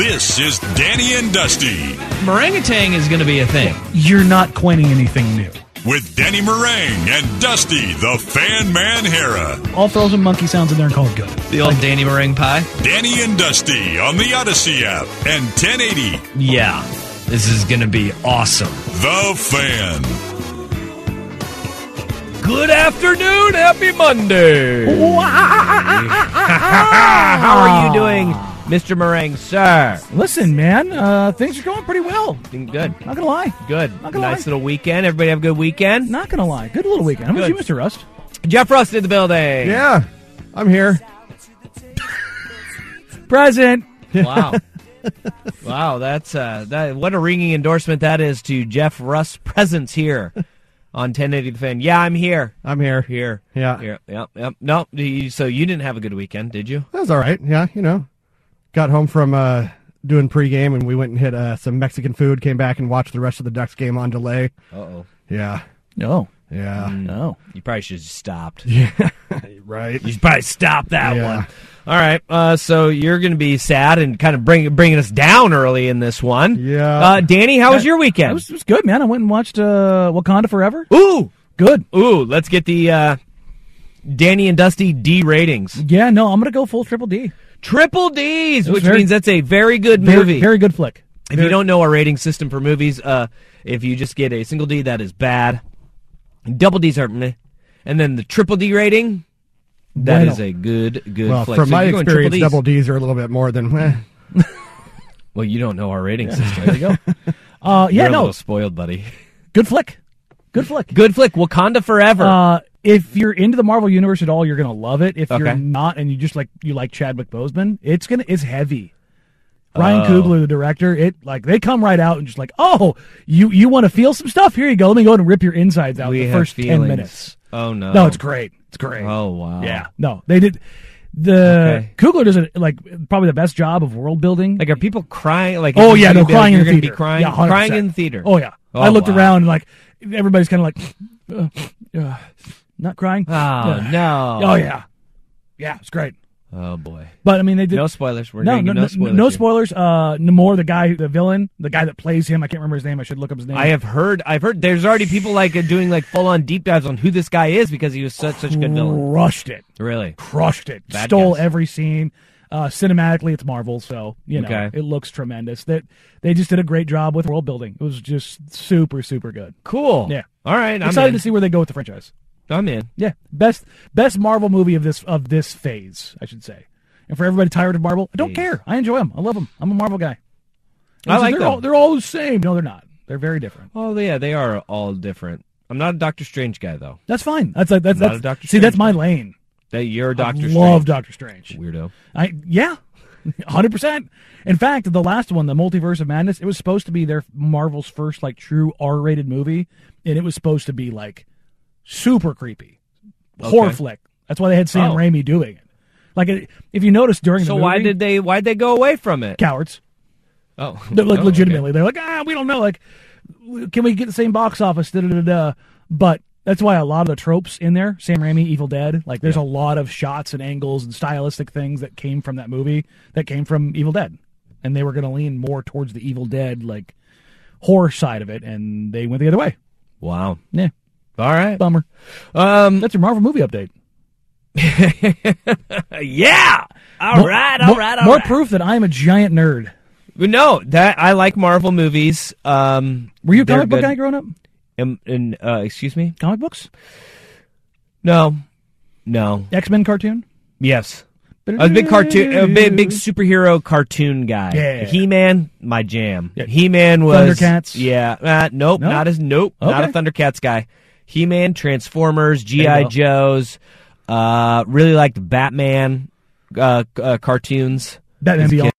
This is Danny and Dusty Meringatang is going to be a thing. You're not coining anything new. with Danny Marang and Dusty the Fan Man Harrah. I'll throw some monkey sounds in there and call it good. The old Danny meringue pie. Danny and Dusty on the Odyssey app and 1080 Yeah, this is going to be awesome. The Fan. Good afternoon. Happy Monday. Ah, ah, ah, How are you doing, Mr. Marang, sir? Listen, man, uh, things are going pretty well. Doing good. Not gonna lie. Good. Not gonna nice lie. little weekend. Everybody have a good weekend. Not gonna lie. Good little weekend. How about you, Mr. Rust? Jeff Rust in the building. Yeah, I'm here. Present. Wow. wow, that's uh that what a ringing endorsement that is to Jeff Rust's presence here on 1080 the fan. Yeah, I'm here. I'm here. Here. Yeah. Here. Yep. Yep. No, so you didn't have a good weekend, did you? That was all right. Yeah, you know, got home from uh, doing pregame and we went and hit uh, some Mexican food. Came back and watched the rest of the Ducks game on delay. Uh-oh. Yeah, No. yeah, No. You probably should have stopped. Yeah. right. You should probably stop that Yeah. one. All right. Uh, so you're going to be sad and kind of bring, bringing us down early in this one. Yeah. Uh, Danny, how was your It weekend? was, it was good, man. I went and watched uh, Wakanda Forever. Ooh. Good. Ooh. Let's get the uh, Danny and Dusty D ratings. Yeah, no, I'm gonna go full triple D. Triple D's, which very- means that's a very good Very, movie. very good flick. if you don't know our rating system for movies, uh, if you just get a single D, that is bad. Double D's are meh. And then the triple D rating, that is Bueno. a good, good Well, flick. from So my experience, Ds. double D's are a little bit more than. Eh. Well, you don't know our rating system. There you go. Uh, yeah, You're a no, little spoiled, buddy. good flick. Good flick. Good flick. Wakanda Forever. Uh, if you're into the Marvel universe at all, you're gonna love it. If Okay. you're not, and you just like you like Chadwick Boseman, it's gonna it's heavy. Ryan Oh. Coogler, the director, it like they come right out and just like, oh, you you want to feel some stuff? Here you go. Let me go ahead and rip your insides out we the first ten minutes. Oh no. No, it's great. It's great. Oh wow. Yeah, no, they did. The Okay. Coogler does a, like probably the best job of world building. Like, are people crying? Like, oh yeah, you're no, gonna be- crying in theater. be crying, yeah, crying in the theater. Oh yeah, Oh, I looked wow. around and like everybody's kind of like, uh, uh, not crying. Oh Uh, no. Oh yeah, yeah, it's great. Oh boy. But I mean, they did No spoilers. We're no, no, no, spoilers. no spoilers. Uh, Namor, the guy, the villain, the guy that plays him. I can't remember his name. I should look up his name. I have heard. I've heard. There's already people like uh, doing like full on deep dives on who this guy is because he was such such a good villain. crushed it, Really. crushed it. Bad Stole guess. every scene. Uh, cinematically, it's Marvel, so you know Okay. it looks tremendous. That they just did a great job with world building. It was just super, super good. Cool. Yeah. All right. I'm Excited in. to see where they go with the franchise. I'm in. Yeah, best best Marvel movie of this of this phase, I should say. And for everybody tired of Marvel, I don't Phase. care. I enjoy them. I love them. I'm a Marvel guy. I like they're them. all, they're all the same. No, they're not. They're very different. Oh yeah, they are all different. I'm not a Doctor Strange guy though. That's fine. That's like that's, Not a Doctor see that's my guy. lane. That you're I Doctor love Strange. Doctor Strange. Weirdo. I yeah, hundred percent. In fact, the last one, the Multiverse of Madness, it was supposed to be their Marvel's first like true R-rated movie, and it was supposed to be like super creepy, horror flick. That's why they had Sam Oh. Raimi doing it. Like if you notice during So the movie, why did they why'd they go away from it? cowards? Oh, They're, like Oh, legitimately, they're like, ah, we don't know. Like, can we get the same box office? Da, da, da, da. But that's why a lot of the tropes in there, Sam Raimi, Evil Dead, like there's a lot of shots and angles and stylistic things that came from that movie that came from Evil Dead, and they were going to lean more towards the Evil Dead like horror side of it, and they went the other way. Wow. Yeah, All right. bummer. Um. That's your Marvel movie update. yeah. All More- right, all more, right, all more right. proof that I'm a giant nerd. No, that I like Marvel movies. Um, Were you a comic book guy growing up? And, and, uh, excuse me? Comic books? No, no. X Men cartoon? Yes, I was a big cartoon, a big, big superhero cartoon guy. Yeah. He Man, my jam. Yeah. He Man was Thundercats? Yeah, uh, nope, No? not as nope, not a Thundercats guy. He Man, Transformers, GI. Joes. Uh, really liked Batman uh, uh, cartoons. Batman Beyond. kid.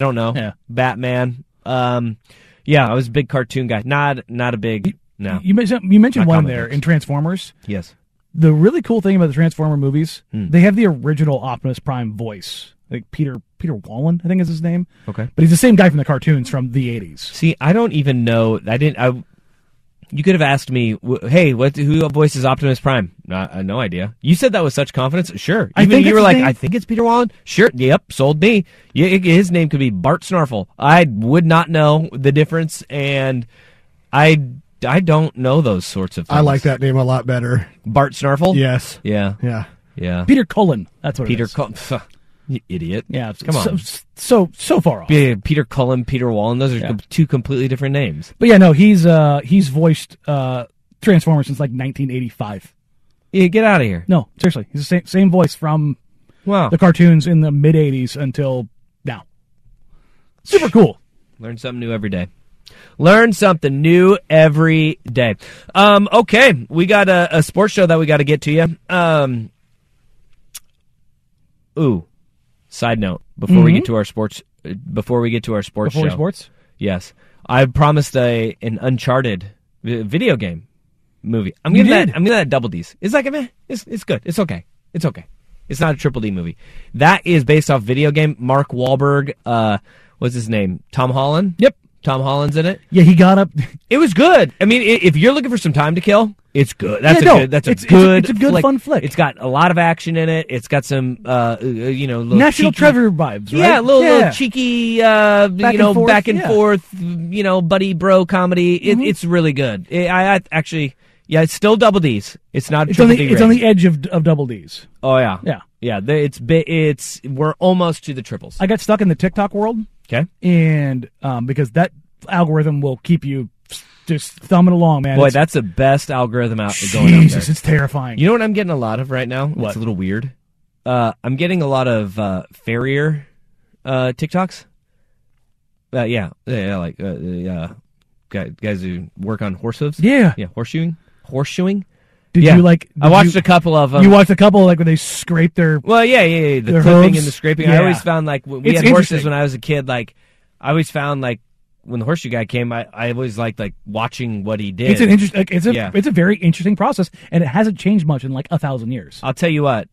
I don't know. Yeah. Batman. Um, yeah, I was a big cartoon guy. Not not a big no. You mentioned you mentioned Not one there books. in Transformers. yes. The really cool thing about the Transformer movies, Hmm. they have the original Optimus Prime voice. Like Peter Peter Wallen, I think is his name. Okay. But he's the same guy from the cartoons from the eighties. See, I don't even know. I didn't. I. You could have asked me, "Hey, what? Who voices Optimus Prime?" No, uh, no idea. You said that with such confidence. Sure. I Even think you were like, name. "I think it's Peter Wallen." Sure. Yep. Sold me. Yeah, it- his name could be Bart Snarfle. I would not know the difference, and I. I don't know those sorts of things. I like that name a lot better. Bart Snarfle. Yes. Yeah. Yeah. Yeah. Peter Cullen. That's what Peter it is. Cullen. you idiot. Yeah, Come on. So so, so far off. Yeah, Peter Cullen, Peter Wallen. Those are Yeah. two completely different names. But yeah, no, he's uh he's voiced uh Transformers since like 1985. Yeah, get out of here. No, seriously, he's the same same voice from Wow. the cartoons in the mid 80s until now. Super cool. Learn something new every day. Learn something new every day. Um, okay, we got a, a sports show that we got to get to you. Um, ooh, side note before we get to our sports, uh, before we get to our sports Mm-hmm. Before show, sports. yes, I promised a an Uncharted vi- video game movie. I'm You giving that. did. I'm giving that double D's. It's like meh, it's it's good. It's okay. It's okay. It's not a triple D movie. That is based off video game. Mark Wahlberg. Uh, what's his name? Tom Holland. Yep. Tom Holland's in it. Yeah, he got up. It was good. I mean, i- if you're looking for some time to kill, it's good. That's Yeah, a no, good. That's a it's- it's a- good. it's a good fun flick. It's got a lot of action in it. It's got some, uh, uh, you know, little National cheeky- Treasure vibes, right? Yeah, a little, little cheeky, uh, you know, forth, back and yeah. Mm-hmm. forth, you know, buddy bro comedy. It, It's really good. I, I actually, yeah, it's still double D's. It's not. It's on triple the D it's on the edge of of double D's. Oh yeah, Yeah. yeah. It's bi- it's we're almost to the triples. I got stuck in the TikTok world, Okay. and um, because that algorithm will keep you just thumbing along, man. Boy, It's- that's the best algorithm out going out Jesus, there. it's terrifying. You know what I'm getting a lot of right now? What? It's a little weird. Uh, I'm getting a lot of uh, farrier uh, TikToks. Uh, yeah, yeah, yeah, like uh, uh, guys, guys who work on horse hooves. yeah. yeah, horseshoeing, horseshoeing. Did yeah. you like? I watched you, a couple of them. you watched a couple like when they scrape their. well, yeah, yeah, yeah. The clipping hooves? and the scraping. I always found like when we It's had horses when I was a kid. Like I always found like when the horseshoe guy came, I, I always liked like watching what he did. It's an interesting. Like, it's a Yeah. it's a very interesting process, and it hasn't changed much in like a thousand years. I'll tell you what.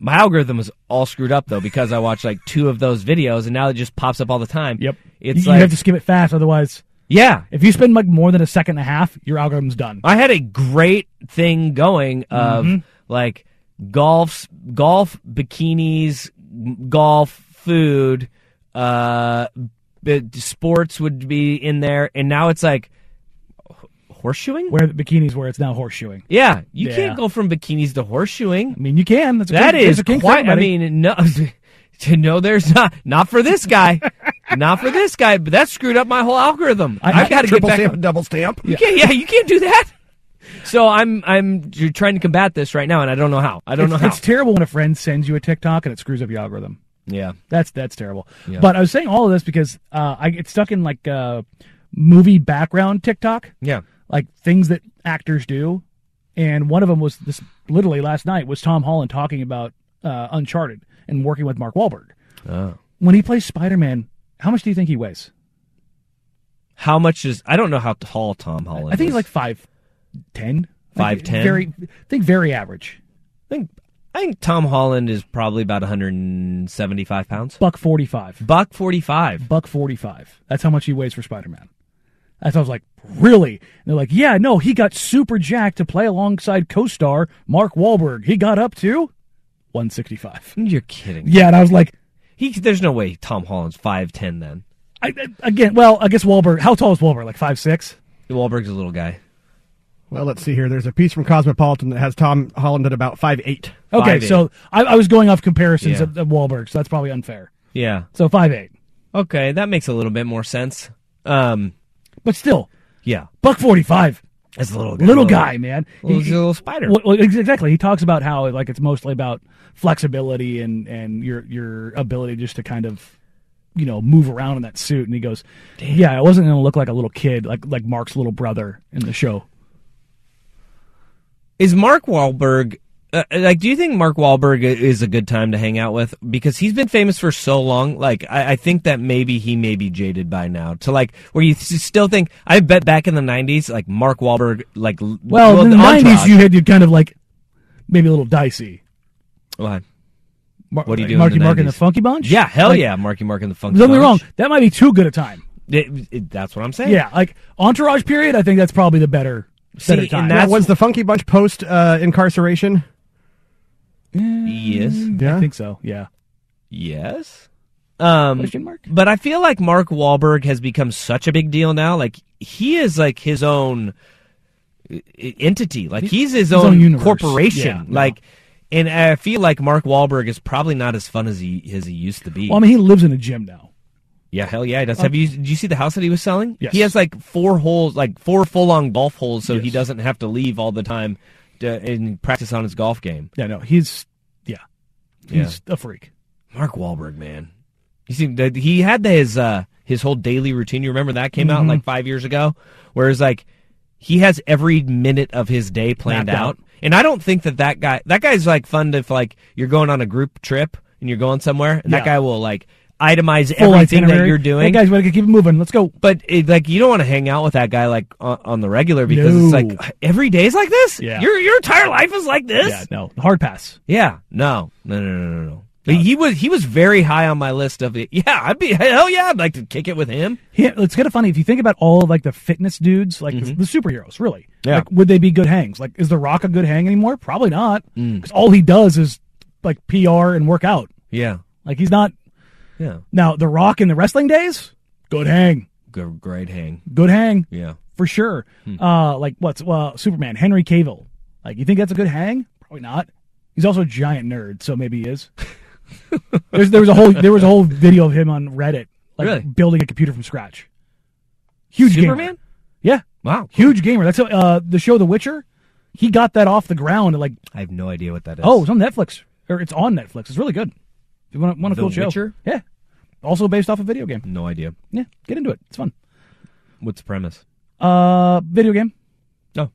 My algorithm was all screwed up though because I watched like two of those videos and now it just pops up all the time. Yep. It's you, like you have to skip it fast, otherwise, yeah. if you spend like more than a second and a half, your algorithm's done. I had a great thing going of Mm-hmm. like golf, golf bikinis, golf food, uh, sports would be in there, and now it's like horseshoeing. Where the bikinis, where it's now horseshoeing. yeah, you Yeah. can't go from bikinis to horseshoeing. I mean, you can. That's That there's is a kink for quite. I mean, no, no, there's not. Not for this guy. not for this guy. But that screwed up my whole algorithm. I- I, got to get back. stamp and double stamp. You can't, yeah, you can't do that. So I'm I'm you're trying to combat this right now, and I don't know how. I don't it's, know how. it's terrible when a friend sends you a TikTok and it screws up your algorithm. yeah. That's that's terrible. Yeah. But I was saying all of this because uh, I get stuck in like uh, movie background TikTok, Yeah. like things that actors do, and one of them was this literally last night was Tom Holland talking about uh, Uncharted and working with Mark Wahlberg. Oh. When he plays Spider Man, how much do you think he weighs? How much is I don't know how tall Tom Holland. I think he's is. like five ten. Like, 5'10"? Very, I think very average. I think I think Tom Holland is probably about 175 pounds. Buck forty five. Buck 45. Buck forty five. That's how much he weighs for Spider Man. That's I was like, really? And they're like, yeah, no, he got super jacked to play alongside co-star Mark Wahlberg. He got up to one sixty five. You're kidding. Yeah, and I was like, He there's no way Tom Holland's 5'10 then. I, I- again, well, I guess Wahlberg. How tall is Wahlberg? Like five six. Wahlberg's a little guy. Well, let's see here. There's a piece from Cosmopolitan that has Tom Holland at about five eight. Okay, 5'8". so I, I was going off comparisons Yeah. of, of Wahlberg, so that's probably unfair. Yeah. So five eight, Okay, that makes a little bit more sense. Um, but still, yeah, buck forty five, that's a little little guy, man. little, He- little spider. Well, exactly. He talks about how like it's mostly about flexibility and and your your ability just to kind of you know move around in that suit. And he goes, "Yeah, I wasn't going to look like a little kid, like like Mark's little brother in the show." Is Mark Wahlberg uh, like? Do you think Mark Wahlberg is a good time to hang out with because he's been famous for so long? Like, I, I think that maybe he may be jaded by now to like where you still think. I bet back in the '90s, like Mark Wahlberg, like l- Well, in the Entourage- nineties, you had you kind of like maybe a little dicey. What? Mar- What do you like do in Marky the Mark and the Funky Bunch? Yeah, hell Like, yeah, Marky Mark and the Funky. Don't get me wrong. That might be too good a time. It- it- that's what I'm saying. Yeah, like Entourage period. I think that's probably the better See, better and time. that's- Now, was the Funky Bunch post uh, incarceration? Yes. Yeah. I think so. Yeah. Yes. Um, Question mark? But I feel like Mark Wahlberg has become such a big deal now. Like he is like his own entity. Like he's his, own own, corporation. Yeah, no. like, and I feel like Mark Wahlberg is probably not as fun as he as he used to be. Well, I mean, he lives in a gym now. yeah, hell yeah, he does. Have you did you see the house that he was selling? Yes. He has like four holes, like four full on golf holes, so he doesn't have to leave all the time to, and practice on his golf game. Yeah, no, he's yeah, he's a freak. Mark Wahlberg, man. You see, that he had his uh, his whole daily routine. You remember that came Mm-hmm. out like five years ago, whereas like he has every minute of his day planned out. out. And I don't think that that guy that guy's like fun to if like you're going on a group trip and you're going somewhere, and that guy will like itemize Full everything that itinerary. you're doing. Hey guys, we gotta keep it moving. Let's go. but it, like you don't want to hang out with that guy like on, on the regular because it's No. like every day is like this. Yeah. Your your entire life is like this. Yeah, no, hard pass. Yeah, no, no, no, no, no, no. But he was he was very high on my list of it. Yeah, I'd be hell yeah, I'd like to kick it with him. He, it's kind of funny if you think about all of like the fitness dudes, like the, the superheroes. Really, Mm-hmm. Yeah. like would they be good hangs? Like, is The Rock a good hang anymore? Probably not, Mm. because all he does is like PR and work out. Yeah, Like he's not yeah, now The Rock in the wrestling days. Good hang, good, great hang. good hang Yeah, for sure. Hmm. Uh, like what's uh, Superman, Henry Cavill. Like you think that's a good hang? Probably not. He's also a giant nerd, so maybe he is. There's, there was a whole there was a whole video of him on Reddit, like Really? building a computer from scratch. Huge gamer. Superman. Yeah, Wow, huge gamer. That's uh, the show The Witcher. He got that off the ground. Like, I have no idea what that is. oh, it's on Netflix or it's on Netflix. It's really good. Want, want a The cool show? Witcher? Yeah. Also based off a video game. no idea. Yeah, get into it. It's fun. What's the premise? Uh, video game. Oh,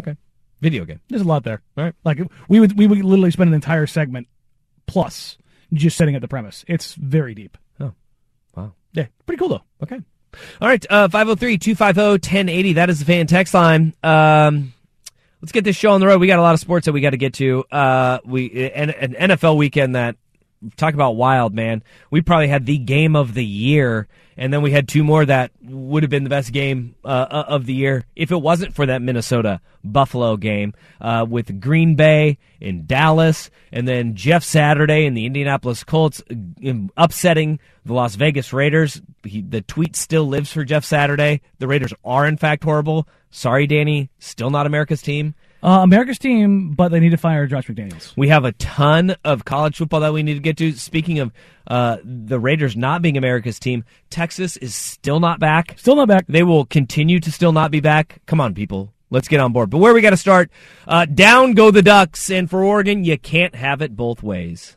okay, video game. There's a lot there. All right. Like we would we would literally spend an entire segment plus just setting up the premise. It's very deep. Oh, wow. Yeah, pretty cool though. Okay. All right. Uh, 503-250-1080. That is the fan text line. Um, let's get this show on the road. We got a lot of sports that we got to get to. Uh, we an, an NFL weekend that talk about wild, man. We probably had the game of the year, and then we had two more that would have been the best game uh, uh, of the year if it wasn't for that Minnesota Buffalo game uh, with Green Bay in Dallas, and then Jeff Saturday and the Indianapolis Colts uh, upsetting the Las Vegas Raiders. He, the tweet still lives for Jeff Saturday. The Raiders are in fact horrible. Sorry, Danny. Still not America's team. Uh, America's team, but they need to fire Josh McDaniels. We have a ton of college football that we need to get to. Speaking of uh, the Raiders not being America's team, Texas is still not back. Still not back. They will continue to still not be back. Come on, people. Let's get on board. But where we got to start, uh, down go the Ducks. And for Oregon, you can't have it both ways.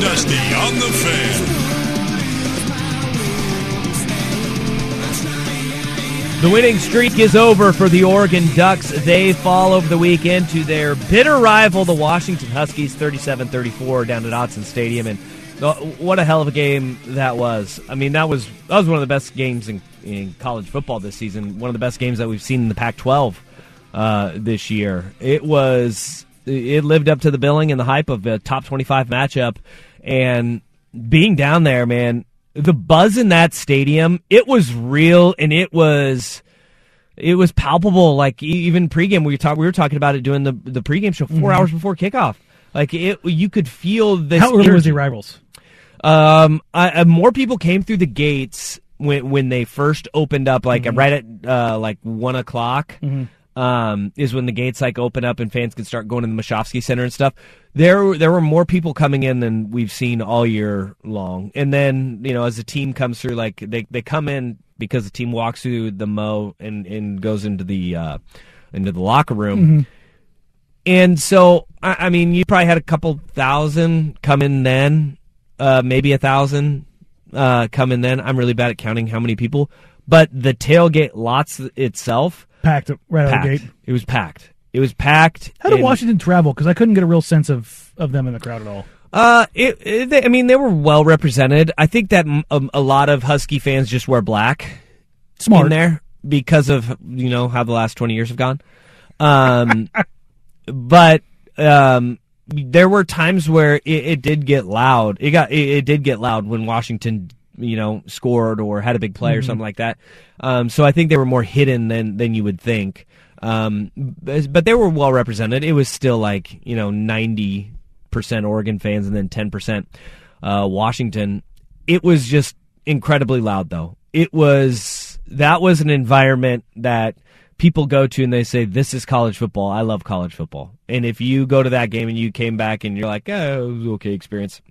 Dusty on the fan. The winning streak is over for the Oregon Ducks. They fall over the weekend to their bitter rival, the Washington Huskies, 37 34 down at Autzen Stadium. And uh, what a hell of a game that was. I mean, that was that was one of the best games in, in college football this season. One of the best games that we've seen in the Pac 12 uh, this year. It was. It lived up to the billing and the hype of a top 25 matchup. And being down there, man, the buzz in that stadium, it was real and it was it was palpable. Like even pregame, we were talking we were talking about it doing the the pregame show 4 Mhm. hours before kickoff. Like it, you could feel this. How early was the rivals? Um, I, I, more people came through the gates when when they first opened up, like Mhm. right at uh, like one o'clock. Mhm. Um, is when the gates like open up and fans can start going to the Moshofsky Center and stuff. There, there were more people coming in than we've seen all year long. And then, you know, as the team comes through, like they, they come in because the team walks through the mo and, and goes into the uh, into the locker room. Mhm. And so, I, I mean, you probably had a couple thousand come in then, uh, maybe a thousand uh, come in then. I'm really bad at counting how many people, but the tailgate lots itself Packed right out of the gate. It was packed. It was packed. How did and- Washington travel? Because I couldn't get a real sense of, of them in the crowd at all. Uh, it, it, they, I mean, they were well represented. I think that um, a lot of Husky fans just wear black Smart. in there because of you know how the last twenty years have gone. Um, but um, there were times where it, it did get loud. It got it, it did get loud when Washington you know scored or had a big play or Mhm. something like that. Um, so I think they were more hidden than than you would think. Um, but, but they were well represented. It was still like you know ninety percent Oregon fans and then ten percent uh, Washington. It was just incredibly loud, though. It was that was an environment that people go to and they say, "This is college football. I love college football." And if you go to that game and you came back and you're like, "Oh, it was okay experience,"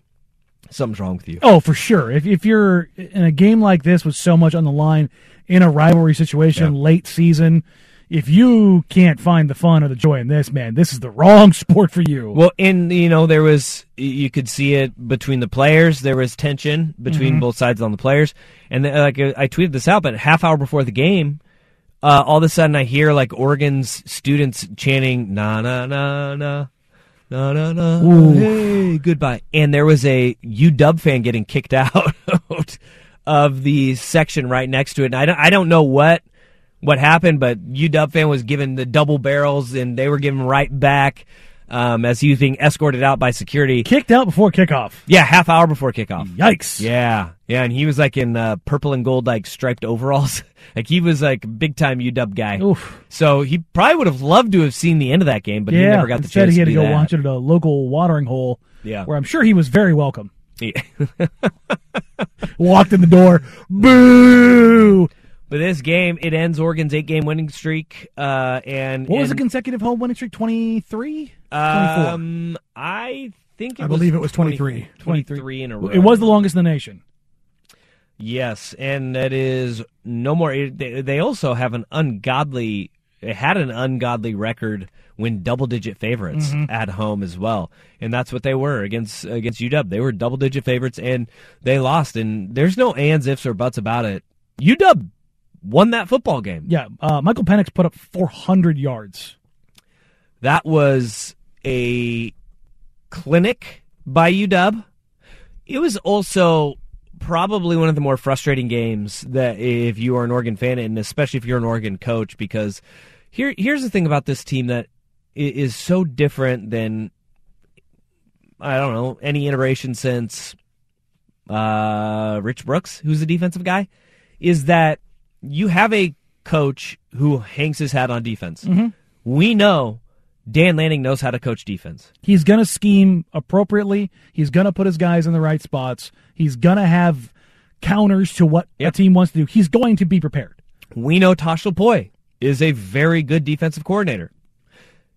something's wrong with you. Oh, for sure. If if you're in a game like this with so much on the line in a rivalry situation, late season, if you can't find the fun or the joy in this, man, this is the wrong sport for you. Well, and you know there was you could see it between the players. There was tension between Mhm. both sides on the players, and uh, like I tweeted this out, but a half hour before the game, uh, all of a sudden I hear like Oregon's students chanting "na na na na." Na na na, Ooh. hey, goodbye. And there was a UW fan getting kicked out of the section right next to it. And I don't, I don't know what what happened, but UW fan was given the double barrels and they were given right back um, as he was being escorted out by security. Kicked out before kickoff. Yeah, half hour before kickoff. Yikes. Yeah, yeah, and he was like in uh, purple and gold like striped overalls. like he was like big time UW guy. Oof. So he probably would have loved to have seen the end of that game, but yeah, he never got the chance he had to, go that. watch it at a local watering hole. Yeah. where I'm sure he was very welcome. Yeah. Walked in the door, boo. But this game, it ends Oregon's eight-game winning streak. Uh, and What was the consecutive home winning streak? 23? Um, I think it I believe it was 20 23. 23 in a row. It was the longest in the nation. Yes, and that is no more. They, they also have an ungodly. It had an ungodly record when double-digit favorites Mhm. at home as well, and that's what they were against against UW. They were double-digit favorites, and they lost. And there's no ands, ifs, or buts about it. UW won that football game. Yeah, uh, Michael Penix put up 400 yards. That was a clinic by UW. It was also probably one of the more frustrating games that if you are an Oregon fan, and especially if you're an Oregon coach, because here here's the thing about this team that is so different than I don't know any iteration since uh, Rich Brooks, who's the defensive guy, is that you have a coach who hangs his hat on defense. Mhm. We know Dan Lanning knows how to coach defense. He's going to scheme appropriately. He's going to put his guys in the right spots. He's going to have counters to what a team wants to do. He's going to be prepared. We know Tosh Lupoi is a very good defensive coordinator.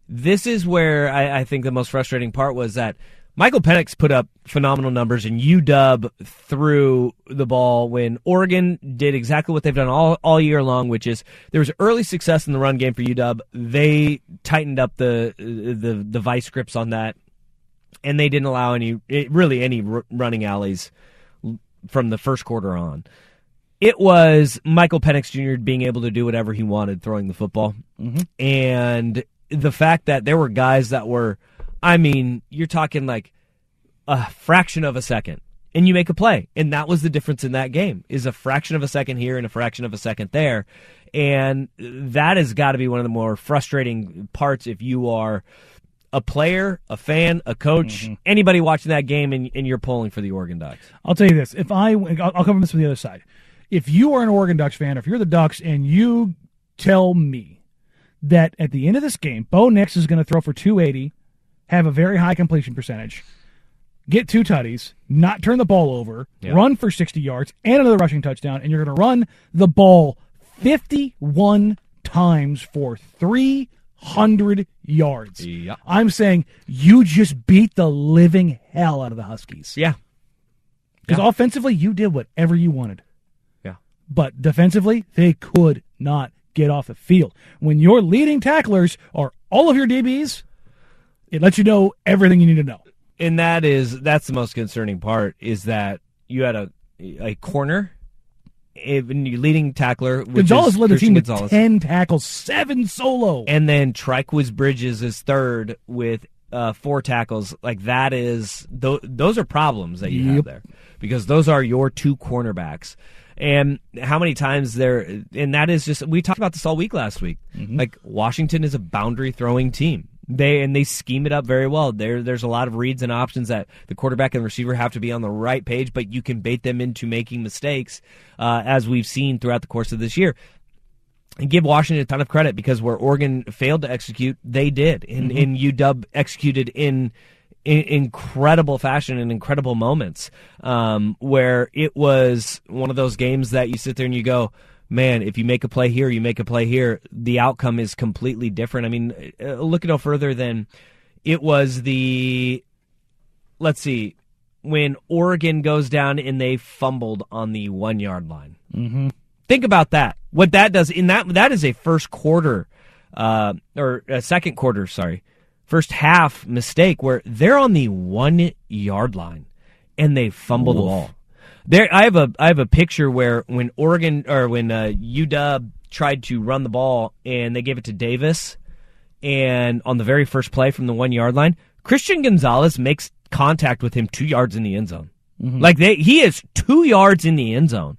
This is where I, I think the most frustrating part was that Michael Penix put up phenomenal numbers and UW threw the ball when Oregon did exactly what they've done all, all year long, which is there was early success in the run game for UW. They tightened up the the the vice grips on that, and they didn't allow any really any running alleys from the first quarter on. It was Michael Penix Jr. being able to do whatever he wanted throwing the football. Mm-hmm. And the fact that there were guys that were, I mean, you're talking like a fraction of a second and you make a play. And that was the difference in that game is a fraction of a second here and a fraction of a second there. And that has got to be one of the more frustrating parts if you are a player, a fan, a coach, mm-hmm. anybody watching that game and, and you're pulling for the Oregon Ducks. I'll tell you this: if I, I'll, I'll cover this from the other side. If you are an Oregon Ducks fan, or if you're the Ducks, and you tell me that at the end of this game, Bo Nix is going to throw for 280, have a very high completion percentage, get two tutties, not turn the ball over, Yeah. run for 60 yards and another rushing touchdown, and you're going to run the ball 51 times for 300 yards. Yeah. I'm saying you just beat the living hell out of the Huskies. Yeah. Because Yeah. offensively, you did whatever you wanted. Yeah. But defensively, they could not get off the field. When your leading tacklers are all of your DBs, it lets you know everything you need to know. and that is that's the most concerning part is that you had a a corner, even your leading tackler, Gonzalez led the team with Gonzalez. 10 tackles, 7 solo. and then Trikweze Bridges is third with uh, four tackles. Like that is th- those are problems that you have there because those are your two cornerbacks. And how many times there, and that is just we talked about this all week last week. Mm-hmm. Like Washington is a boundary throwing team. They and they scheme it up very well. There, there's a lot of reads and options that the quarterback and receiver have to be on the right page, but you can bait them into making mistakes, uh, as we've seen throughout the course of this year and give Washington a ton of credit because where Oregon failed to execute, they did, and, Mhm. and UW executed in, in incredible fashion and incredible moments. Um, where it was one of those games that you sit there and you go, man, if you make a play here, you make a play here, the outcome is completely different. I mean, uh, look no further than it was the, let's see, when Oregon goes down and they fumbled on the one yard line. Mm-hmm. Think about that. What that does in that that is a first quarter, uh, or a second quarter. Sorry, first half mistake where they're on the one yard line and they fumble the ball. There, I have a I have a picture where when Oregon or when uh, UW tried to run the ball and they gave it to Davis, and on the very first play from the one yard line, Christian Gonzalez makes contact with him two yards in the end zone. Mhm. Like they, he is two yards in the end zone,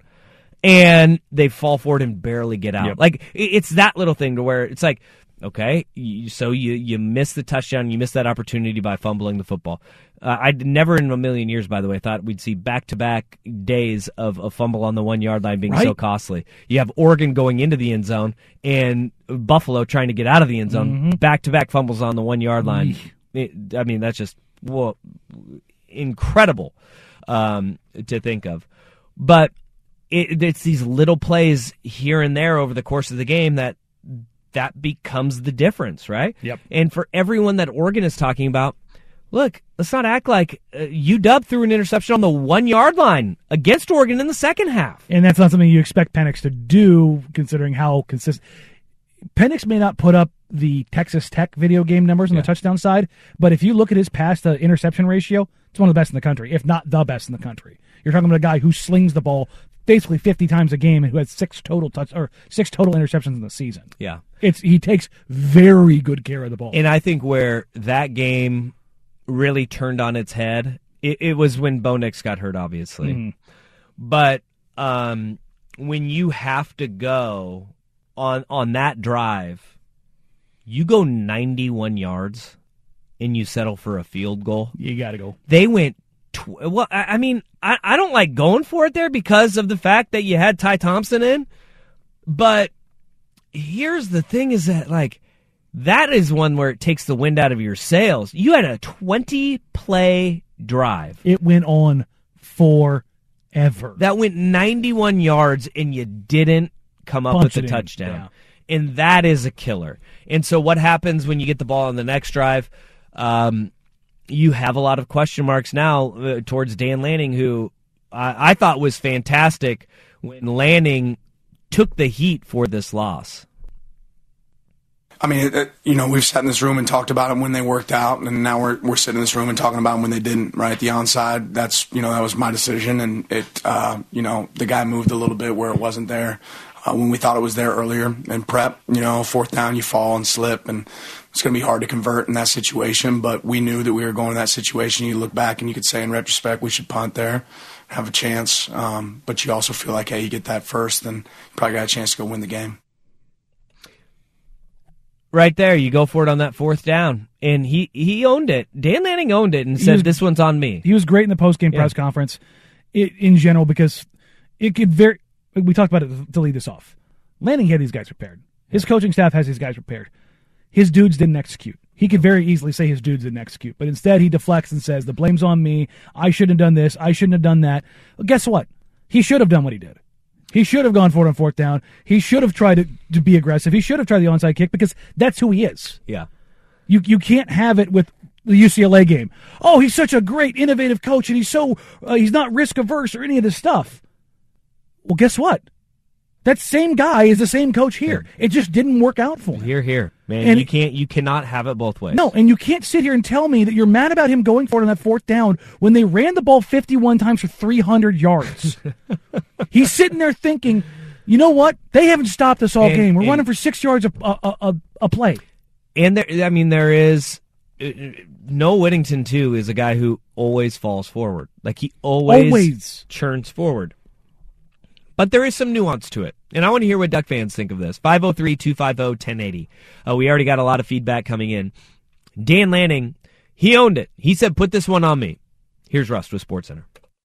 and they fall forward and barely get out. Yep. Like it's that little thing to where it's like, okay, so you you miss the touchdown, you miss that opportunity by fumbling the football. Uh, I never in a million years, by the way, thought we'd see back to back days of a fumble on the one yard line being so costly. You have Oregon going into the end zone and Buffalo trying to get out of the end zone. Back to back fumbles on the one yard line. It- I mean, that's just whoa, incredible um, to think of. But it, it's these little plays here and there over the course of the game that that becomes the difference, right? Yep. And for everyone that Oregon is talking about, look, let's not act like uh, UW threw an interception on the one yard line against Oregon in the second half. And that's not something you expect Penix to do, considering how consistent. Penix may not put up the Texas Tech video game numbers on the touchdown side, but if you look at his pass to interception ratio, it's one of the best in the country, if not the best in the country. You're talking about a guy who slings the ball basically 50 times a game and who has six total touch or six total interceptions in the season. Yeah. It's he takes very good care of the ball. And I think where that game really turned on its head, it, it was when Bo Nix got hurt, obviously. Mhm. But um, when you have to go on on that drive, you go 91 yards and you settle for a field goal. You got to go. They went. Tw- well, I, I mean, I, I don't like going for it there because of the fact that you had Ty Thompson in. But here's the thing: is that like that is one where it takes the wind out of your sails. You had a 20 play drive. It went on forever. That went 91 yards and you didn't come up Punch with in, touchdown. And that is a killer. And so what happens when you get the ball on the next drive? Um, you have a lot of question marks now uh, towards Dan Lanning, who I, I thought was fantastic when Lanning took the heat for this loss. I mean, it, it, you know, we've sat in this room and talked about them when they worked out, and now we're we're sitting in this room and talking about them when they didn't. Right, the onside. That's you know that was my decision, and it uh, you know the guy moved a little bit where it wasn't there uh, when we thought it was there earlier. In prep, you know, fourth down, you fall and slip, and it's going to be hard to convert in that situation. But we knew that we were going to that situation. You look back and you could say in retrospect we should punt there, have a chance. Um, but you also feel like hey, you get that first, then you probably got a chance to go win the game right there. You go for it on that fourth down, and he he owned it. Dan Lanning owned it and said, was- "This one's on me." He was great in the post game Yeah. press conference i in general because it could very. We talked about it to lead this off. Lanning had these guys prepared. His coaching staff has these guys prepared. His dudes didn't execute. He could very easily say his dudes didn't execute, but instead he deflects and says, "The blame's on me. I shouldn't have done this. I shouldn't have done that." Well, guess what? He should have done what he did. He should have gone for it on fourth down. He should have tried to, to be aggressive. He should have tried the onside kick because that's who he is. Yeah. You you can't have it with the UCLA game. Oh, he's such a great, innovative coach, and he's so uh, he's not risk averse or any of this stuff. Well, guess what? That same guy is the same coach here. It just didn't work out for him. Here, here, man. And you can't, you cannot have it both ways. No, and you can't sit here and tell me that you're mad about him going for it on that fourth down when they ran the ball 51 times for 300 yards. He's sitting there thinking, you know what? They haven't stopped us all And- game. We're and- running for six yards a, a, a, a play. And there, I mean, there is uh, Noah Whittington too is a guy who always falls forward. Like he always, Always. churns forward. But there is some nuance to it. And I want to hear what Duck fans think of this. 503 250 1080. Uh, We already got a lot of feedback coming in. Dan Lanning, he owned it. He said, put this one on me. Here's Rust with SportsCenter.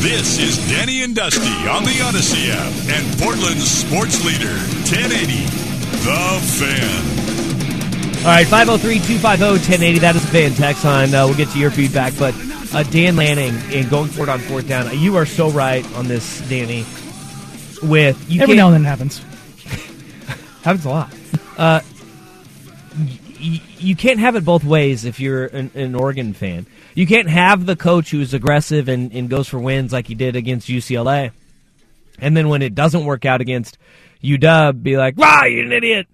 This is Danny and Dusty on the Odyssey app and Portland's sports leader, 1080, The Fan. All right, 503 250 1080. That is a fan text on. Uh, we'll get to your feedback. But uh, Dan Lanning and going for it on fourth down. You are so right on this, Danny. With you Every can't- now and then it happens. happens a lot. Uh, you can't have it both ways if you're an, an Oregon fan. You can't have the coach who's aggressive and, and goes for wins like he did against UCLA, and then when it doesn't work out against UW, be like, "Wow, you're an idiot."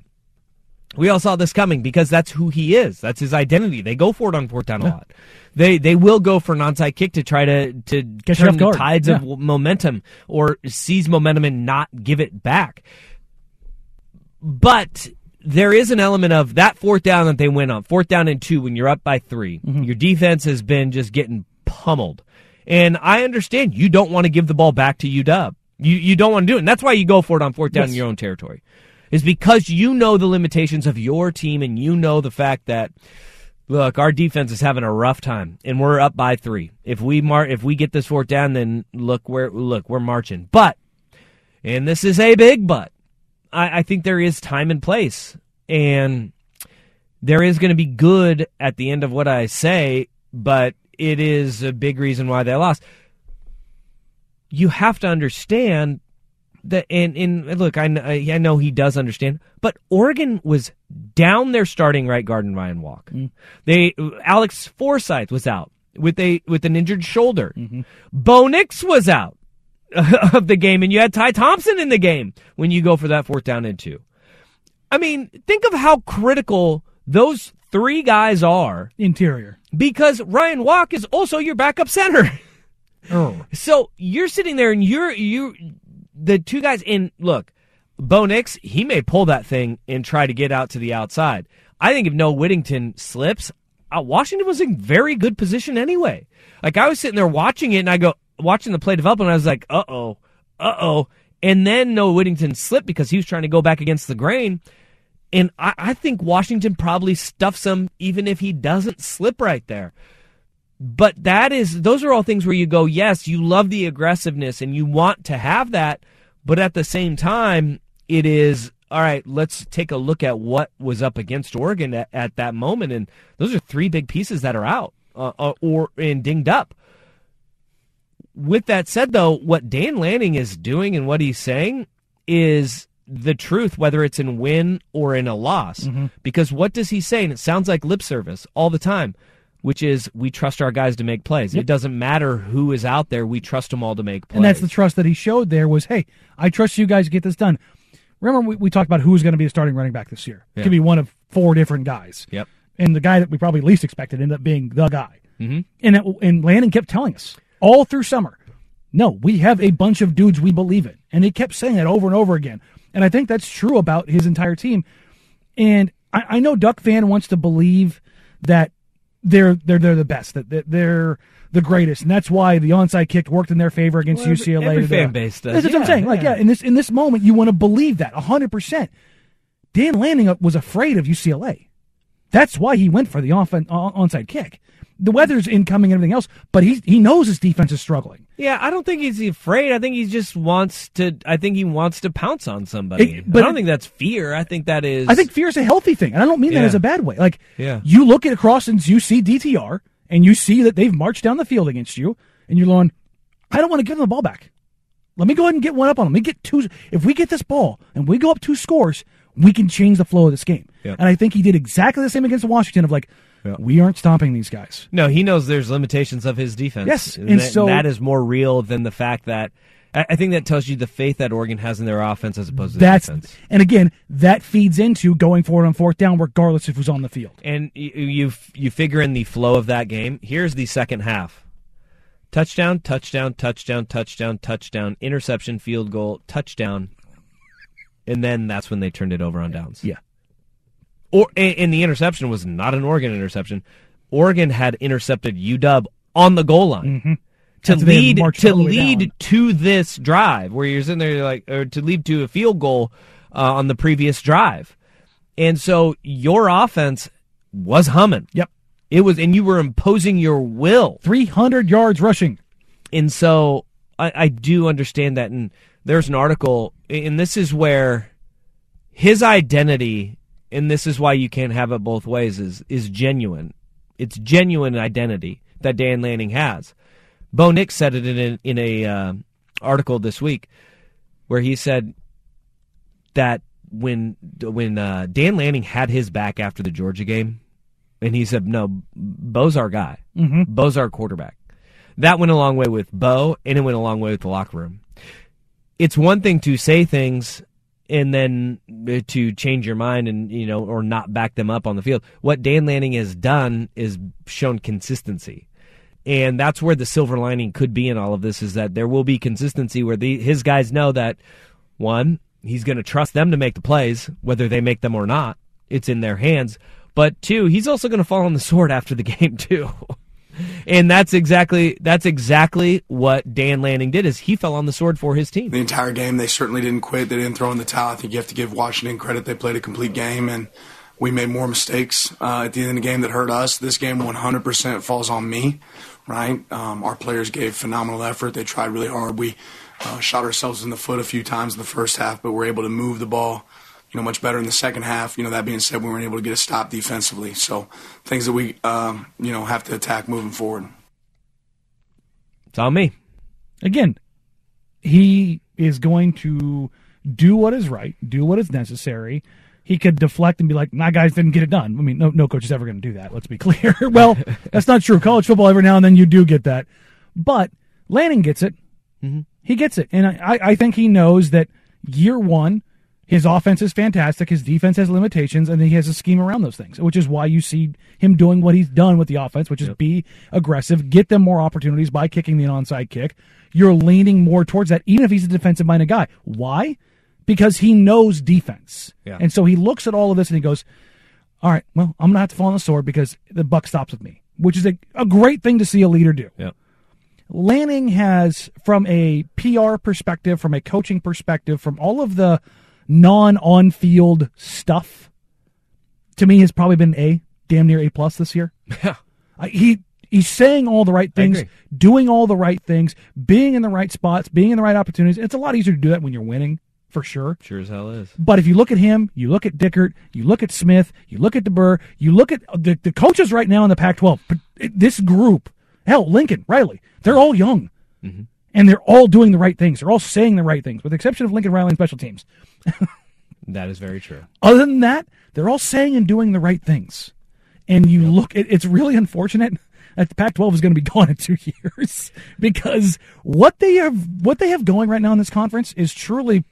We all saw this coming because that's who he is. That's his identity. They go for it on fourth down a lot. They they will go for an onside kick to try to to Get turn the tides Yeah. of momentum or seize momentum and not give it back. But there is an element of that fourth down that they went on, fourth down and two, when you're up by 3 Mm-hmm. Your defense has been just getting pummeled. And I understand you don't want to give the ball back to UW. You you don't want to do it. And that's why you go for it on fourth down in your own territory. Is because you know the limitations of your team and you know the fact that look, our defense is having a rough time and we're up by 3. If we mar- if we get this fourth down then look where look, we're marching. But and this is a big but. I, I think there is time and place, and there is going to be good at the end of what I say, but it is a big reason why they lost. You have to understand that, and, and look, I, I know he does understand, but Oregon was down their starting right guard in Ryan Walk. Mm-hmm. They Alex Forsyth was out with a with an injured shoulder. Mm-hmm. Bo Nix was out of the game, and you had Ty Thompson in the game when you go for that fourth down and two. I mean, think of how critical those three guys are. Interior. Because Ryan Walk is also your backup center. Oh. So you're sitting there and you're you the two guys in look, Bo Nix, he may pull that thing and try to get out to the outside. I think if Noah Whittington slips, uh, Washington was in very good position anyway. Like I was sitting there watching it and I go watching the play develop and I was like, uh oh, uh oh. And then Noah Whittington slipped because he was trying to go back against the grain. And I, I think Washington probably stuffs him even if he doesn't slip right there. But that is, those are all things where you go, yes, you love the aggressiveness and you want to have that. But at the same time, it is, all right, let's take a look at what was up against Oregon at, at that moment. And those are three big pieces that are out uh, uh, or and dinged up. With that said, though, what Dan Lanning is doing and what he's saying is the truth, whether it's in win or in a loss. Because what does he say? And it sounds like lip service all the time, which is we trust our guys to make plays. Yep. It doesn't matter who is out there; we trust them all to make plays. And that's the trust that he showed there was, hey, I trust you guys to get this done. Remember, we, we talked about who's going to be a starting running back this year. It Yeah. could be one of four different guys. Yep. And the guy that we probably least expected ended up being the guy. Mhm. And, that, and Lanning kept telling us all through summer, no, we have a bunch of dudes we believe in. And he kept saying that over and over again. And I think that's true about his entire team. And I, I know Duck fan wants to believe that they're they're they're the best, that, that they're the greatest, and that's why the onside kick worked in their favor against Well, every- UCLA. every fan base does, That's what I'm yeah, saying. Like, yeah. yeah, in this in this moment, you want to believe that hundred percent. Dan Lanning was afraid of UCLA. That's why he went for the off onside kick. The weather's incoming and everything else, but he he knows his defense is struggling. Yeah, I don't think he's afraid. I think he just wants to. I think he wants to pounce on somebody. It- but- I don't think that's fear. I think that is. I think fear is a healthy thing, and I don't mean that Yeah. as a bad way. Like, Yeah. you look at across and you see DTR, and you see that they've marched down the field against you, and you're going, I don't want to give them the ball back. Let me go ahead and get one up on them. Let me get two. If we get this ball and we go up two scores, we can change the flow of this game. Yep. And I think he did exactly the same against Washington. Of like, we aren't stopping these guys. No, he knows there's limitations of his defense. Yes, and, and that, so- that is more real than the fact that I, I think that tells you the faith that Oregon has in their offense as opposed to That's defense. and again that feeds into going forward on fourth down, regardless of who's on the field. And you, you you figure in the flow of that game. Here's the second half: touchdown, touchdown, touchdown, touchdown, touchdown, interception, field goal, touchdown, and then that's when they turned it over on downs. Yeah. Or and, the interception was not an Oregon interception. Oregon had intercepted UW on the goal line. To they had lead to lead down. to this drive, where you're sitting there you're like, or to lead to a field goal uh, on the previous drive, and so your offense was humming. Yep, it was, and you were imposing your will. Three hundred yards rushing, and so I, I do understand that, and there's an article, and this is where his identity, and this is why you can't have it both ways, is is genuine. It's genuine identity that Dan Lanning has. Bo Nix said it in a, in a uh, article this week, where he said that when when uh, Dan Lanning had his back after the Georgia game, and he said, "No, Bo's our guy. Mhm. Bo's our quarterback." That went a long way with Bo, and it went a long way with the locker room. It's one thing to say things and then uh, to change your mind and you know or not back them up on the field. What Dan Lanning has done is shown consistency. And that's where the silver lining could be in all of this is that there will be consistency where the, his guys know that one, he's going to trust them to make the plays, whether they make them or not. It's in their hands. But two, he's also going to fall on the sword after the game too. And that's exactly that's exactly what Dan Lanning did is he fell on the sword for his team. the entire game. They certainly didn't quit. They didn't throw in the towel. I think you have to give Washington credit. They played a complete game, and we made more mistakes uh, at the end of the game that hurt us. This game 100% falls on me, right? Um, our players gave phenomenal effort. They tried really hard. We uh, shot ourselves in the foot a few times in the first half, but we're able to move the ball, you know, much better in the second half. You know, that being said, we weren't able to get a stop defensively. So things that we, um, you know, have to attack moving forward. It's on me. Again, he is going to do what is right, do what is necessary. He could deflect and be like, "My guys didn't get it done." I mean, no, no coach is ever going to do that. Let's be clear. well, that's not true. College football, every now and then you do get that, but Lanning gets it. He gets it, and I, I think he knows that year one, his offense is fantastic. His defense has limitations, and he has a scheme around those things, which is why you see him doing what he's done with the offense, which is be aggressive, get them more opportunities by kicking the onside kick. You're leaning more towards that, even if he's a defensive minded guy. Why? Because he knows defense. Yeah. And so he looks at all of this and he goes, All right, well, I'm going to have to fall on the sword because the buck stops with me, which is a, a great thing to see a leader do. Yeah. Lanning has, from a PR perspective, from a coaching perspective, from all of the non on field stuff, to me has probably been A, damn near A plus this year. Yeah. I, he he's saying all the right things, doing all the right things, being in the right spots, being in the right opportunities. It's a lot easier to do that when you're winning, for sure. Sure as hell is. But if you look at him, you look at Dickert, you look at Smith, you look at DeBoer, you look at the, the coaches right now in the Pac-12. But this group, hell, Lincoln, Riley, they're all young, mm-hmm. And they're all doing the right things. They're all saying the right things, with the exception of Lincoln Riley and special teams. That is very true. Other than that, they're all saying and doing the right things. And you look, it, it's really unfortunate that the Pac-12 is going to be gone in two years because what they have, what they have going right now in this conference is truly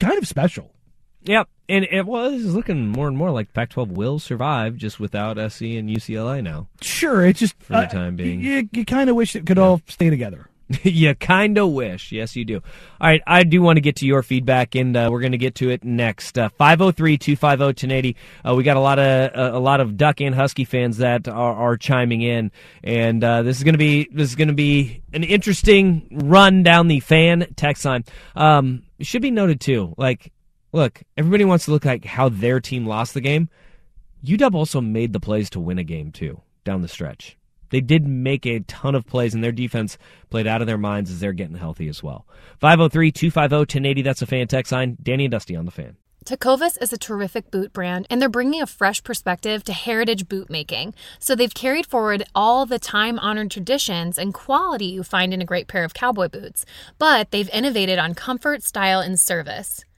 kind of special. Yep. And it was looking more and more like Pac 12 will survive just without SC and UCLA now. Sure, it's just For the uh, time being. you, you kind of wish it could all stay together. you kind of wish. Yes, you do. All right. I do want to get to your feedback, and uh, we're going to get to it next. Uh, 503 250 1080. Uh, We got a lot of uh, a lot of Duck and Husky fans that are, are chiming in, and uh, this is going to be this is going to be an interesting run down the fan text line. Um, should be noted too. Like, look, everybody wants to look like how their team lost the game. UW also made the plays to win a game too down the stretch. They did make a ton of plays, and their defense played out of their minds as they're getting healthy as well. 503 250 1080. That's a fan text line. Danny and Dusty on the fan. Tecovas is a terrific boot brand, and they're bringing a fresh perspective to heritage boot making. So they've carried forward all the time honored traditions and quality you find in a great pair of cowboy boots, but they've innovated on comfort, style, and service.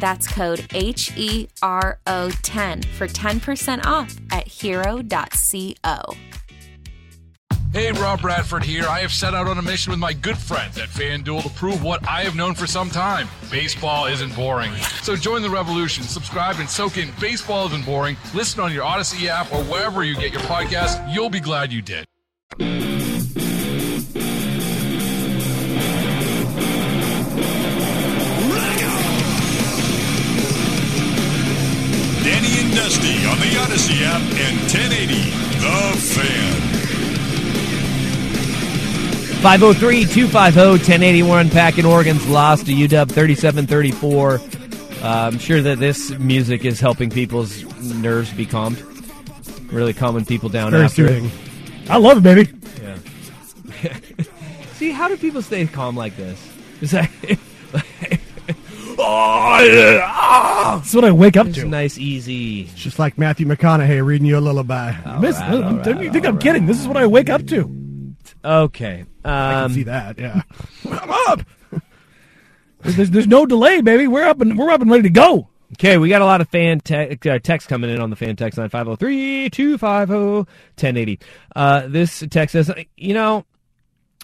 That's code H E R O 10 for 10% off at hero.co. Hey, Rob Bradford here. I have set out on a mission with my good friends at FanDuel to prove what I have known for some time baseball isn't boring. So join the revolution, subscribe, and soak in Baseball Isn't Boring. Listen on your Odyssey app or wherever you get your podcast. You'll be glad you did. Danny and Dusty on the Odyssey app and 1080 The Fan. 503 250 1081 Packing Oregon's lost to UW 37 34. Uh, I'm sure that this music is helping people's nerves be calmed. Really calming people down Very after soothing. it. I love it, baby. Yeah. See, how do people stay calm like this? Is that. oh, yeah. ah! That's what I wake up It's to. nice, easy. It's just like Matthew McConaughey reading you a lullaby. Miss, don't you think I'm kidding? This is what I wake up to. Okay. Um, I can see that. Yeah. I'm up. There's, there's no delay, baby. We're up and we're up and ready to go. Okay, we got a lot of fan te- uh, text coming in on the fan text line 503 250 1080. Uh, this text says, you know,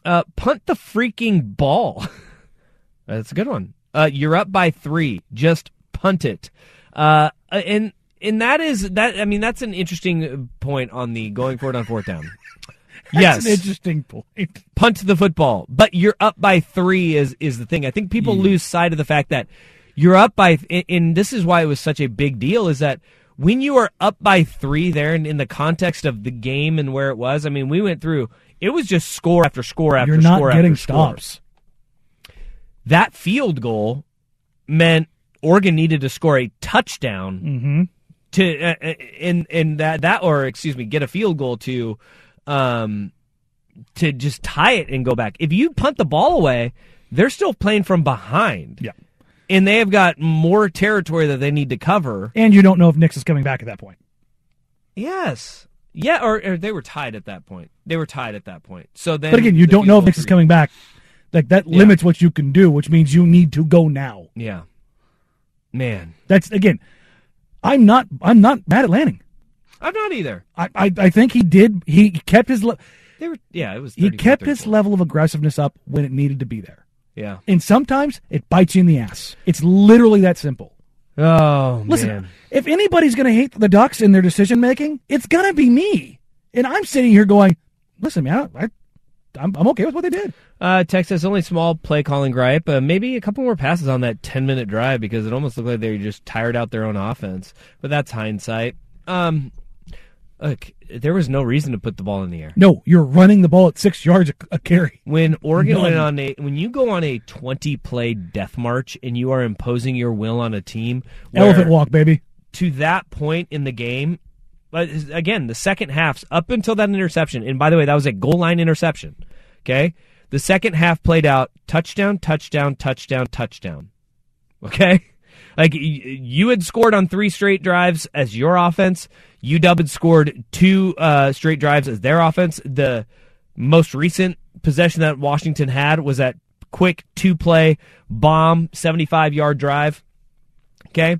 uh, punt the freaking ball. That's a good one. Uh, you're up by three. Just punt it. Uh, and and that is that. I mean, that's an interesting point on the going forward on fourth down. That's yes, an interesting point. punt the football, but you're up by three is is the thing. I think people Hmm. lose sight of the fact that you're up by, and- this is why it was such a big deal. Is that when you are up by three there, and in the context of the game and where it was, I mean, we went through. It was just score after score after You're not score getting after score. That field goal meant Oregon needed to score a touchdown Mm-hmm. to uh, uh, in in that that or excuse me get a field goal to um to just tie it and go back if you punt the ball away they're still playing from behind yeah and they have got more territory that they need to cover And you don't know if Nix is coming back at that point. yes yeah or, or they were tied at that point they were tied at that point so then but again, you the don't know if Nix is coming back. Like that Yeah. limits what you can do, which means you need to go now. yeah man That's again. I'm not. I'm not mad at Lanning. i'm not either I. I, I think he did. He kept his. Le- they were yeah it was he 34, kept his level of aggressiveness up when it needed to be there. yeah And sometimes it bites you in the ass. It's literally that simple. oh Listen, man if anybody's going to hate the Ducks in their decision making, it's going to be me. And I'm sitting here going, "Listen, man, I, I'm, I'm okay with what they did." Uh, text says only small play calling gripe. Uh, maybe a couple more passes on that 10 minute drive because it almost looked like they just tired out their own offense. But that's hindsight. Um, look, there was no reason to put the ball in the air. No, you're running the ball at six yards a, a carry. When Oregon None. went on a when you go on a 20 play death march and you are imposing your will on a team, where Elephant walk, baby. to that point in the game. But again, the second half's up until that interception, and by the way, that was a goal line interception. Okay, the second half played out touchdown, touchdown, touchdown, touchdown. Okay, like you had scored on three straight drives as your offense. UW had scored two uh, straight drives as their offense. The most recent possession that Washington had was that quick two play bomb, 75 yard drive. Okay.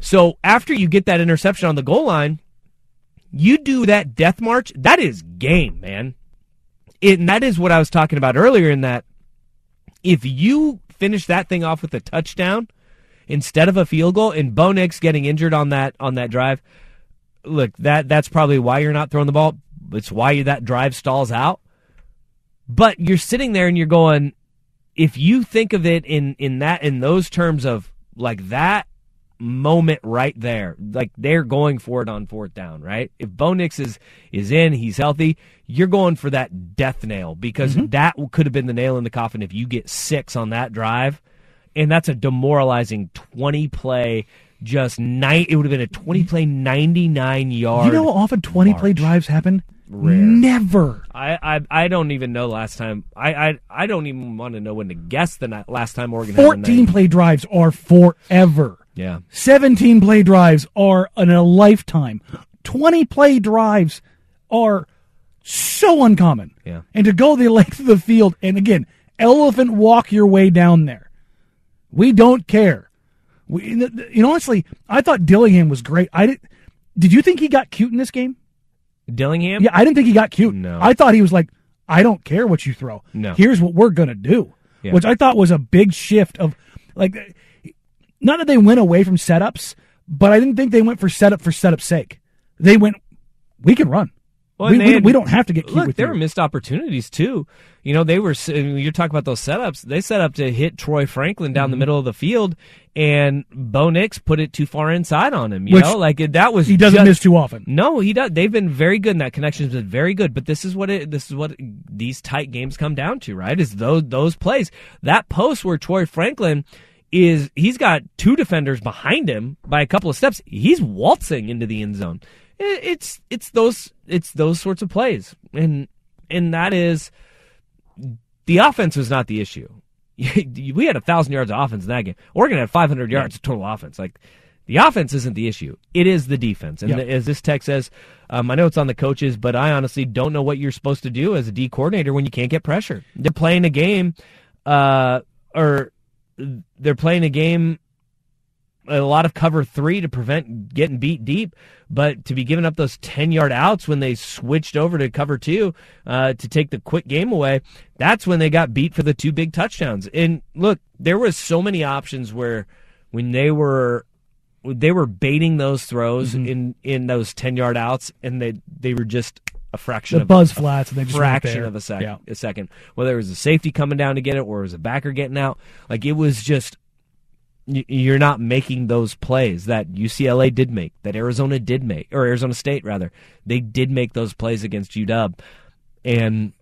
So after you get that interception on the goal line, you do that death march. That is game, man. It, and that is what I was talking about earlier in that if you finish that thing off with a touchdown instead of a field goal and Bo Nix getting injured on that on that drive, look, that that's probably why you're not throwing the ball. It's why that drive stalls out. But you're sitting there and you're going, if you think of it in in that in those terms of like that moment right there. Like they're going for it on fourth down, right? If Bo Nix is is in, he's healthy, you're going for that death nail because Mm-hmm. that could have been the nail in the coffin if you get six on that drive. And that's a demoralizing 20 play just night it would have been a 20 play 99 yard. You know how often 20 play drives happen? Rare. Never. I, I I don't even know last time. I I, I don't even want to know when to guess the last time Oregon 14 play drives are forever. Yeah. 17 play drives are in a lifetime. 20 play drives are so uncommon. Yeah. And to go the length of the field, and again, elephant walk your way down there. We don't care. We, you know, honestly, I thought Dillingham was great. I did. Did you think he got cute in this game? Dillingham? Yeah, I didn't think he got cute. No. I thought he was like, I don't care what you throw. No. Here's what we're gonna do. Yeah. Which I thought was a big shift of like not that they went away from setups, but I didn't think they went for setup for setup's sake. They went, we can run. Well, we, we, had- we don't have to get cute Look, there you. were missed opportunities too. You know, they were. You're talking about those setups. They set up to hit Troy Franklin down the Mhm. middle of the field, and Bo Nix put it too far inside on him. You Which know, like it- that was he doesn't just- miss too often. No, he does. They've been very good. And that connection's been very good. But this is what it. This is what these tight games come down to, right? Is those those plays that post where Troy Franklin is he's got two defenders behind him by a couple of steps. He's waltzing into the end zone. It's it's those it's those sorts of plays, and and that is the offense was not the issue. we had a thousand yards of offense in that game. Oregon had 500 yards of total offense. Like the offense isn't the issue; it is the defense. And Yeah. the- as this text says, um, I know it's on the coaches, but I honestly don't know what you're supposed to do as a D coordinator when you can't get pressure. They're playing a game, uh, or they're playing a game a lot of cover three to prevent getting beat deep, but to be giving up those 10 yard outs when they switched over to cover two uh, to take the quick game away, that's when they got beat for the two big touchdowns. And look, there was so many options where when they were they were baiting those throws Mhm. in in those 10 yard outs and they they were just a fraction The of buzz a flats and they just fraction of a second Yeah. a second whether it was a safety coming down to get it or it was a backer getting out like it was just you're not making those plays that UCLA did make, that Arizona did make, or Arizona State rather. They did make those plays against UW, and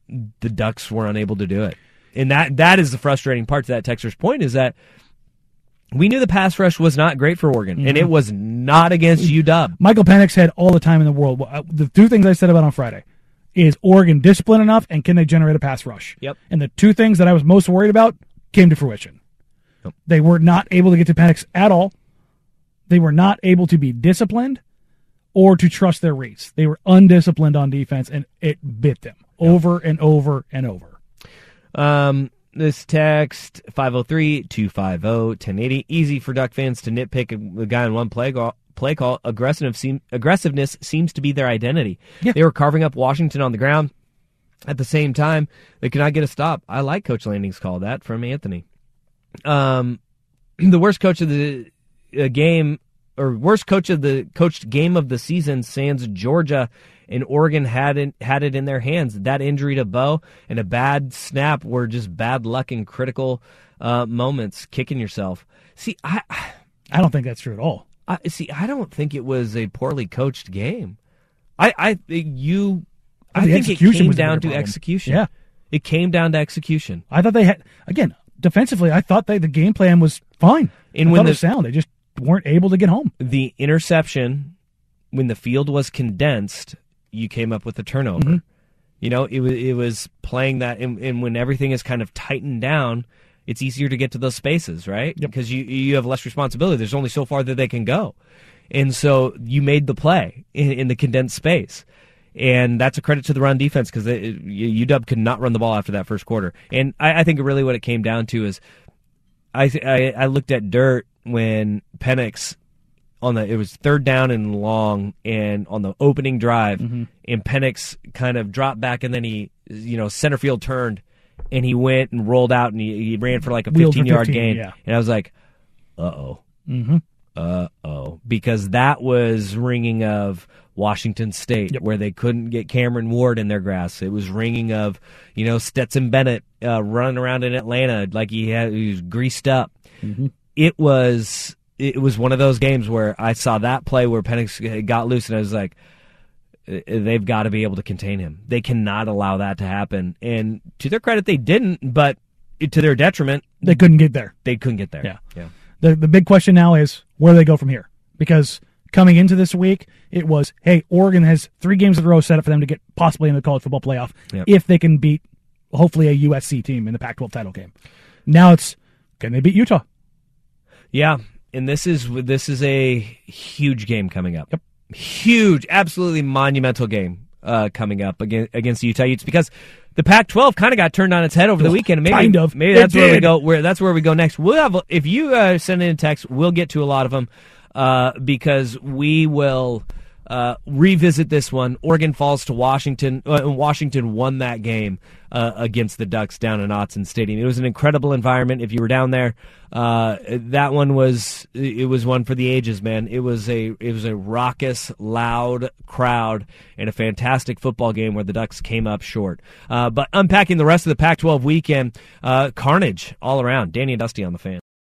the Ducks were unable to do it. And that that is the frustrating part to that Texas point is that we knew the pass rush was not great for Oregon, and Mhm. it was not against UW. Michael Penix had all the time in the world. Uh, The two things I said about on Friday is Oregon disciplined enough and can they generate a pass rush? Yep. And the two things that I was most worried about came to fruition. They were not able to get to Penix at all. They were not able to be disciplined or to trust their reads. They were undisciplined on defense, and it bit them over and over and over. Um, this text 503-250-1080. Easy for Duck fans to nitpick a, a guy in one play call. Play call aggressive seem, aggressiveness seems to be their identity. They were carving up Washington on the ground. At the same time, they could not get a stop. I like Coach Lanning's call. That from Anthony. Um, the worst coach of the uh, game, or worst coach of the coached game of the season, sans Georgia and Oregon had it, had it in their hands. That injury to Bo and a bad snap were just bad luck and critical uh, moments. Kicking yourself. See, I I don't think that's true at all. I see. I don't think it was a poorly coached game. I I think you. I think it came was down to problem. execution. Yeah. it came down to execution. I thought they had again defensively. I thought they the game plan was fine. And I when the- sound, they just weren't able to get home. the interception when the field was condensed you came up with a turnover Mhm. you know it was it was playing that and, and when everything is kind of tightened down it's easier to get to those spaces right because you you have less responsibility there's only so far that they can go and so you made the play in, in the condensed space and that's a credit to the run defense because UW could not run the ball after that first quarter. And I, I think really what it came down to is I, th- I I looked at dirt when Penix on the it was third down and long and on the opening drive Mm-hmm. and Penix kind of dropped back and then he you know center field turned and he went and rolled out and he, he ran for like a Wheeled for 15 yard 15, gain yeah. and I was like uh oh Mm-hmm. uh oh because that was ringing of Washington State where they couldn't get Cameron Ward in their grass. It was ringing of you know Stetson Bennett uh, running around in Atlanta like he had he was greased up. Mm-hmm. It was it was one of those games where I saw that play where Penix got loose, and I was like, "Uh, they've got to be able to contain him. They cannot allow that to happen. And to their credit, they didn't. But to their detriment, They couldn't get there. they couldn't get there. Yeah. yeah. The the big question now is where do they go from here? Because coming into this week, it was hey, Oregon has three games in a row set up for them to get possibly in the college football playoff Yep. if they can beat hopefully a USC team in the Pac-12 title game. Now it's can they beat Utah? Yeah, and this is this is a huge game coming up. Yep. Huge, absolutely monumental game uh, coming up against against the Utah Utes because the Pac-12 kind of got turned on its head over the weekend. Maybe, Kind of. Maybe that's where we go. Where that's where we go next. We'll have if you uh, send in a text, we'll get to a lot of them uh, because we will. Uh, revisit this one. Oregon falls to Washington. Uh, Washington won that game uh, against the Ducks down in Autzen Stadium. It was an incredible environment. If you were down there, uh, that one was it was one for the ages, man. It was a it was a raucous, loud crowd and a fantastic football game where the Ducks came up short. Uh, but unpacking the rest of the Pac-12 weekend, carnage all around. Danny and Dusty on the fan.